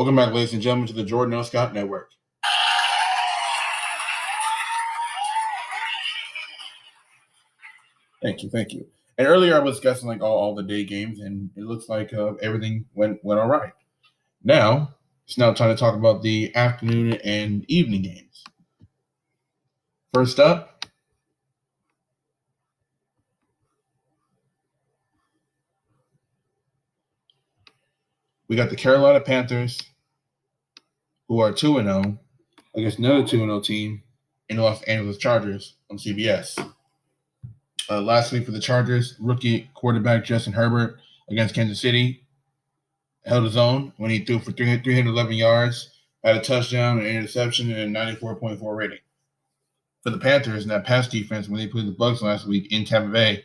Welcome back, ladies and gentlemen, to the Jordan L. Scott Network. Thank you, thank you. And earlier I was discussing like all, all the day games, and it looks like uh, everything went went all right. Now it's now time to talk about the afternoon and evening games. First up, we got the Carolina Panthers, who are 2 0 against another 2 0 team in Los Angeles Chargers on CBS. Uh, last week for the Chargers, rookie quarterback Justin Herbert against Kansas City held his own when he threw for 311 yards, had a touchdown, an interception, and a 94.4 rating. For the Panthers and that pass defense, when they played the Bucks last week in Tampa Bay,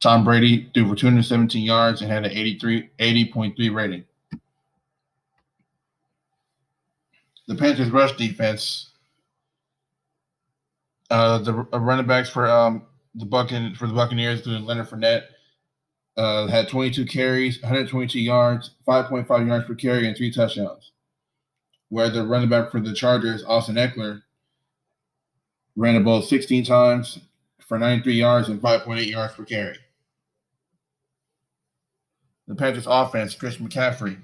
Tom Brady threw for 217 yards and had an 83 80.3 rating. The Panthers rush defense, uh, the running backs for um, the Buccan for the Buccaneers doing Leonard Fournette uh, had 22 carries, 122 yards, 5.5 yards per carry, and three touchdowns. Where the running back for the Chargers, Austin Ekeler, ran the ball 16 times for 93 yards and 5.8 yards per carry. The Panthers offense, Chris McCaffrey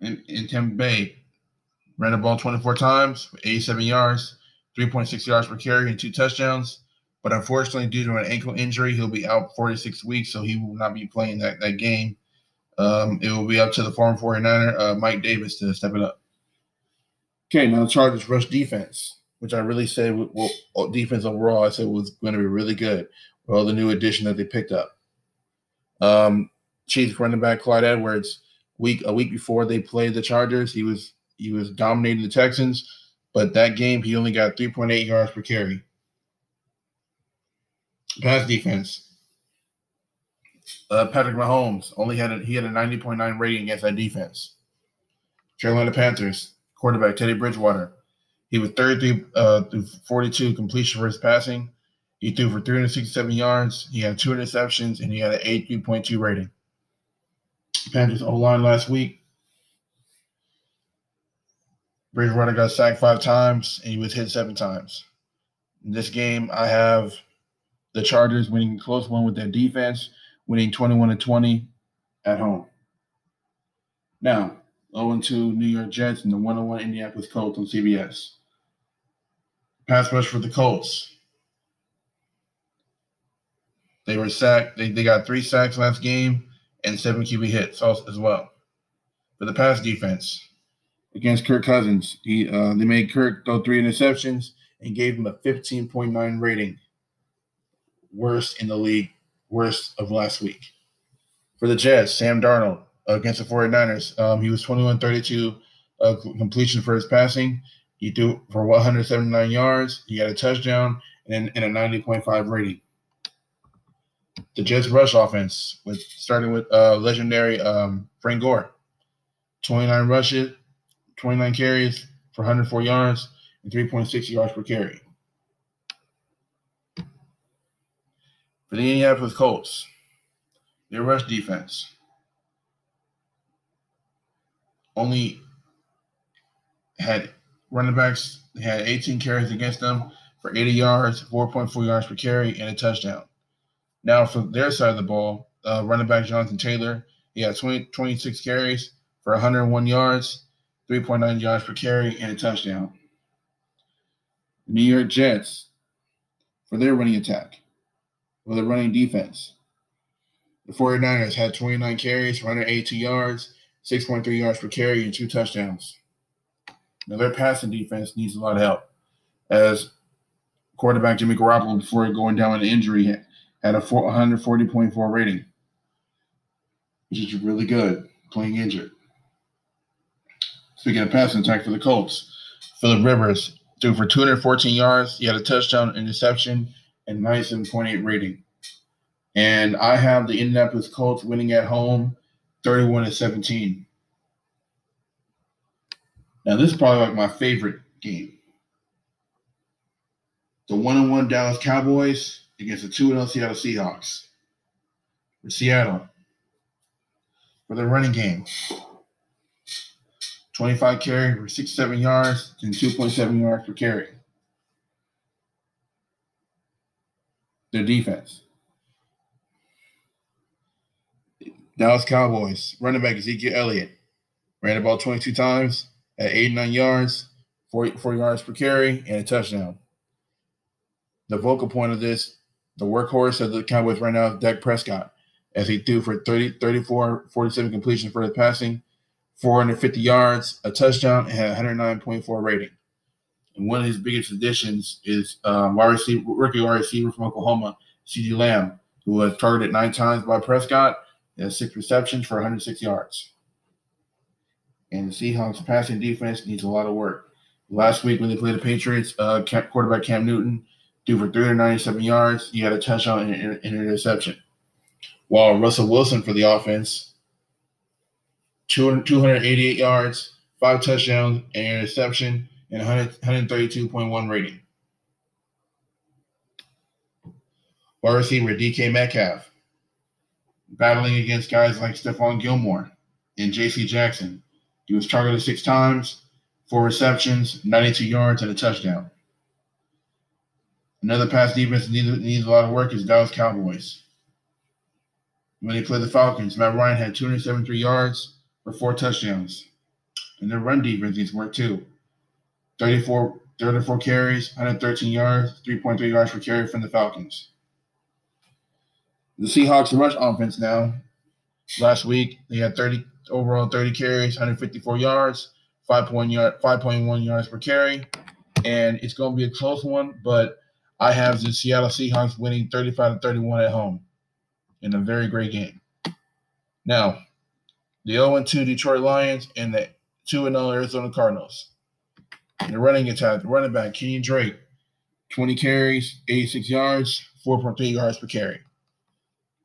in, in Tampa Bay, ran the ball 24 times, 87 yards, 3.6 yards per carry, and two touchdowns. But unfortunately, due to an ankle injury, he'll be out 46 weeks, so he will not be playing that, that game. Um, it will be up to the former 49er, uh, Mike Davis, to step it up. Okay, now the Chargers rush defense, which I really said, well, defense overall, I said was going to be really good with all the new addition that they picked up. Um, Chiefs running back Clyde Edwards, week a week before they played the Chargers, he was he was dominating the Texans, but that game he only got 3.8 yards per carry pass defense. Uh, Patrick Mahomes only had a, he had a 90.9 rating against that defense. Carolina Panthers quarterback Teddy Bridgewater. He was 33 uh, through 42 completion for his passing. He threw for 367 yards. He had two interceptions and he had an 83.2 rating. Panthers O line last week. Bridgewater got sacked five times and he was hit seven times. In this game, I have the Chargers winning a close one with their defense, winning 21 to 20 at home. Now, 0 2 New York Jets and the 1 1 Indianapolis Colts on CBS. Pass rush for the Colts. They were sacked. They, they got three sacks last game and seven QB hits as well. For the pass defense against Kirk Cousins, he uh, they made Kirk throw three interceptions and gave him a 15.9 rating worst in the league, worst of last week. For the Jets, Sam Darnold against the 49ers, um, he was 21 32 uh, completion for his passing. He threw for 179 yards. He had a touchdown and, and a 90.5 rating. The Jets rush offense, with starting with uh, legendary um, Frank Gore, 29 rushes, 29 carries for 104 yards and 3.6 yards per carry. For the Indianapolis Colts, their rush defense only had running backs they had 18 carries against them for 80 yards, 4.4 yards per carry, and a touchdown. Now, for their side of the ball, uh, running back Jonathan Taylor, he had 20, 26 carries for 101 yards, 3.9 yards per carry, and a touchdown. The New York Jets, for their running attack, with their running defense. The 49ers had 29 carries, 182 yards, 6.3 yards per carry, and two touchdowns. Now, their passing defense needs a lot of help. As quarterback Jimmy Garoppolo, before going down with an injury, had a 140.4 rating, which is really good, playing injured. Speaking of passing attack for the Colts, Philip Rivers threw for 214 yards. He had a touchdown, interception, and 97.8 rating. And I have the Indianapolis Colts winning at home 31 to 17. Now, this is probably like my favorite game. The one on one Dallas Cowboys against the 2 0 Seattle Seahawks. For Seattle. For the running game. 25 carry for 67 yards and 2.7 yards per carry. Their defense. Dallas Cowboys running back Ezekiel Elliott ran the ball 22 times at 89 yards, 44 yards per carry, and a touchdown. The vocal point of this, the workhorse of the Cowboys right now Dak Prescott, as he threw for 30, 34, 47 completions for the passing, 450 yards, a touchdown, and had 109.4 rating. And one of his biggest additions is um, wide receiver, rookie wide receiver from Oklahoma, CeeDee Lamb, who was targeted nine times by Prescott has six receptions for 106 yards. And the Seahawks passing defense needs a lot of work. Last week when they played the Patriots, uh, quarterback Cam Newton threw for 397 yards. He had a touchdown and an interception. While Russell Wilson for the offense, 288 yards, five touchdowns, and an interception, and 132.1 rating. Wide receiver DK Metcalf, battling against guys like Stephon Gilmore and J.C. Jackson. He was targeted six times, four receptions, 92 yards, and a touchdown. Another pass defense needs, needs a lot of work is Dallas Cowboys. When they played the Falcons, Matt Ryan had 273 yards for four touchdowns. And their run defense needs work too. 34, 34 carries, 113 yards, 3.3 yards per carry from the Falcons. The Seahawks rush offense now. Last week they had 30 overall 30 carries, 154 yards, 5.1 yard, 5.1 yards per carry, and it's going to be a close one. But I have the Seattle Seahawks winning 35 to 31 at home in a very great game. Now, the 0 2 Detroit Lions and the 2 0 Arizona Cardinals. The running attack, the running back, Kenyan Drake, 20 carries, 86 yards, 4.3 yards per carry.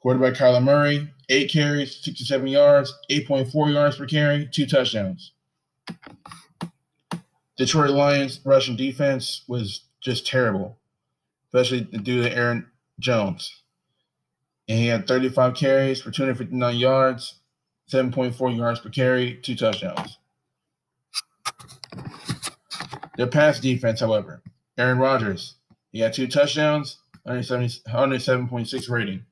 Quarterback Kyler Murray, eight carries, 67 yards, 8.4 yards per carry, two touchdowns. Detroit Lions rushing defense was just terrible, especially due to Aaron Jones. And he had 35 carries for 259 yards, 7.4 yards per carry, two touchdowns. Their pass defense, however, Aaron Rodgers, he had two touchdowns, 107.6 rating.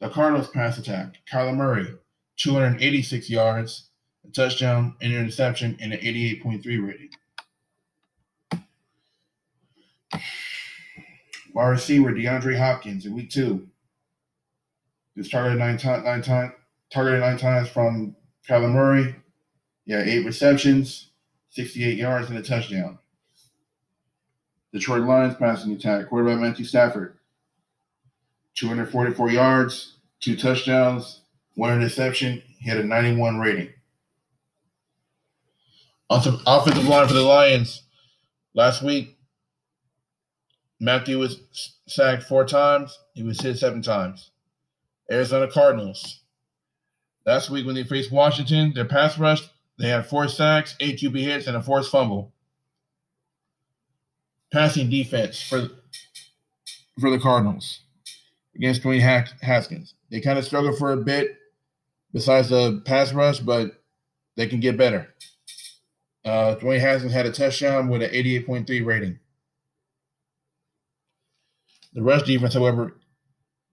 The Cardinals pass attack. Kyler Murray, 286 yards, a touchdown, an interception, and an 88.3 rating. Wide receiver DeAndre Hopkins in week two. He was targeted nine, times. nine, time, targeted nine times from Kyler Murray. Yeah, eight receptions, 68 yards, and a touchdown. Detroit Lions passing attack. Quarterback Matthew Stafford, 244 yards, two touchdowns, one interception. He had a 91 rating. Offensive line for the Lions last week, Matthew was sacked four times. He was hit seven times. Arizona Cardinals. Last week when they faced Washington, their pass rush, they had four sacks, eight QB hits, and a forced fumble. Passing defense for for the Cardinals against Dwayne Haskins. They kind of struggled for a bit besides the pass rush, but they can get better. Uh, Dwayne Haskins had a touchdown with an 88.3 rating. The rush defense, however,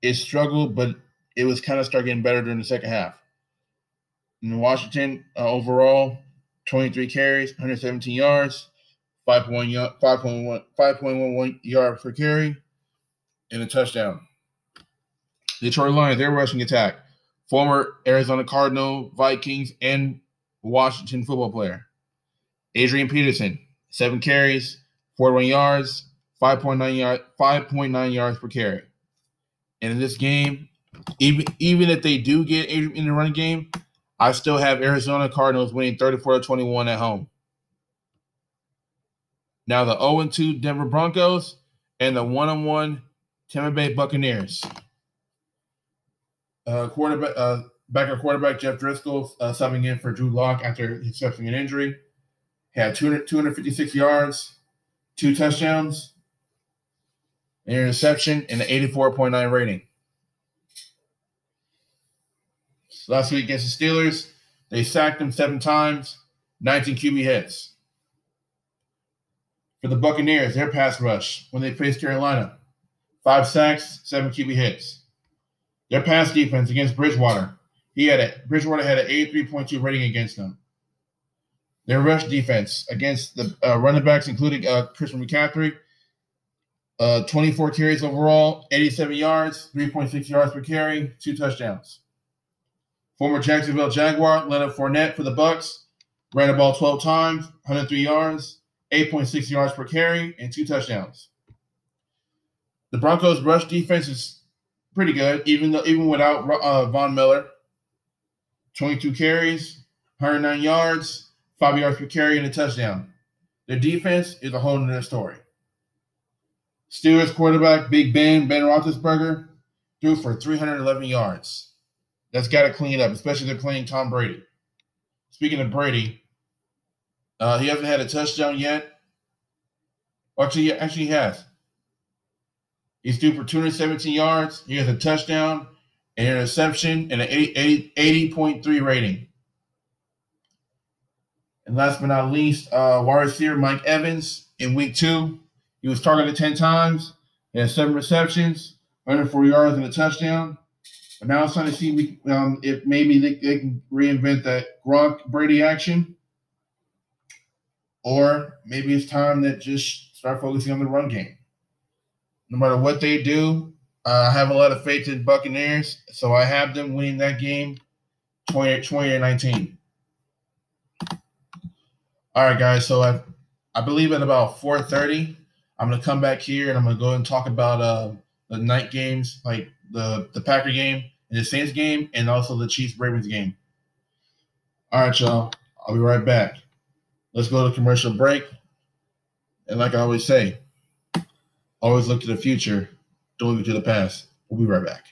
it struggled, but it was kind of start getting better during the second half. In Washington, uh, overall, 23 carries, 117 yards, 5.1 5.1 5.11 yards per carry, and a touchdown. Detroit Lions, their rushing attack. Former Arizona Cardinal, Vikings, and Washington football player. Adrian Peterson, seven carries, 41 yards, 5.9 yard, 5.9 yards per carry. And in this game, even even if they do get Adrian in the running game, I still have Arizona Cardinals winning 34 to 21 at home. Now the 0 2 Denver Broncos and the 1 1 Tampa Bay Buccaneers. Uh, quarterback, uh, backup quarterback Jeff Driskel uh, subbing in for Drew Lock after suffering an injury. He had 200, 256 yards, two touchdowns, an interception, and an 84.9 rating. Last week against the Steelers, they sacked him seven times, 19 QB hits. For the Buccaneers, their pass rush when they faced Carolina, five sacks, seven QB hits. Their pass defense against Bridgewater, he had a Bridgewater had an 83.2 rating against them. Their rush defense against the uh, running backs, including uh, Christian McCaffrey, uh, 24 carries overall, 87 yards, 3.6 yards per carry, two touchdowns. Former Jacksonville Jaguar Leonard Fournette for the Bucks ran the ball 12 times, 103 yards, 8.6 yards per carry, and two touchdowns. The Broncos' rush defense is pretty good, even though even without uh, Von Miller. 22 carries, 109 yards, five yards per carry, and a touchdown. Their defense is a whole other story. Steelers quarterback Big Ben Ben Roethlisberger threw for 311 yards. That's got to clean up, especially they're playing Tom Brady. Speaking of Brady, uh, he hasn't had a touchdown yet. Actually, actually, he has. He's due for 217 yards. He has a touchdown, an interception, and an 80, 80.3 rating. And last but not least, uh, wide receiver Mike Evans in week two. He was targeted 10 times. He had seven receptions, 104 yards, and a touchdown. But now it's time to see um, if maybe they, they can reinvent that Gronk Brady action. Or maybe it's time that just start focusing on the run game. No matter what they do, uh, I have a lot of faith in Buccaneers, so I have them winning that game 20, 20 to 19. All right, guys. So I, I believe at about 4:30, I'm gonna come back here and I'm gonna go and talk about uh, the night games, like the the Packer game and the Saints game, and also the Chiefs Ravens game. All right, y'all. I'll be right back. Let's go to commercial break. And like I always say, always look to the future, don't look to the past. We'll be right back.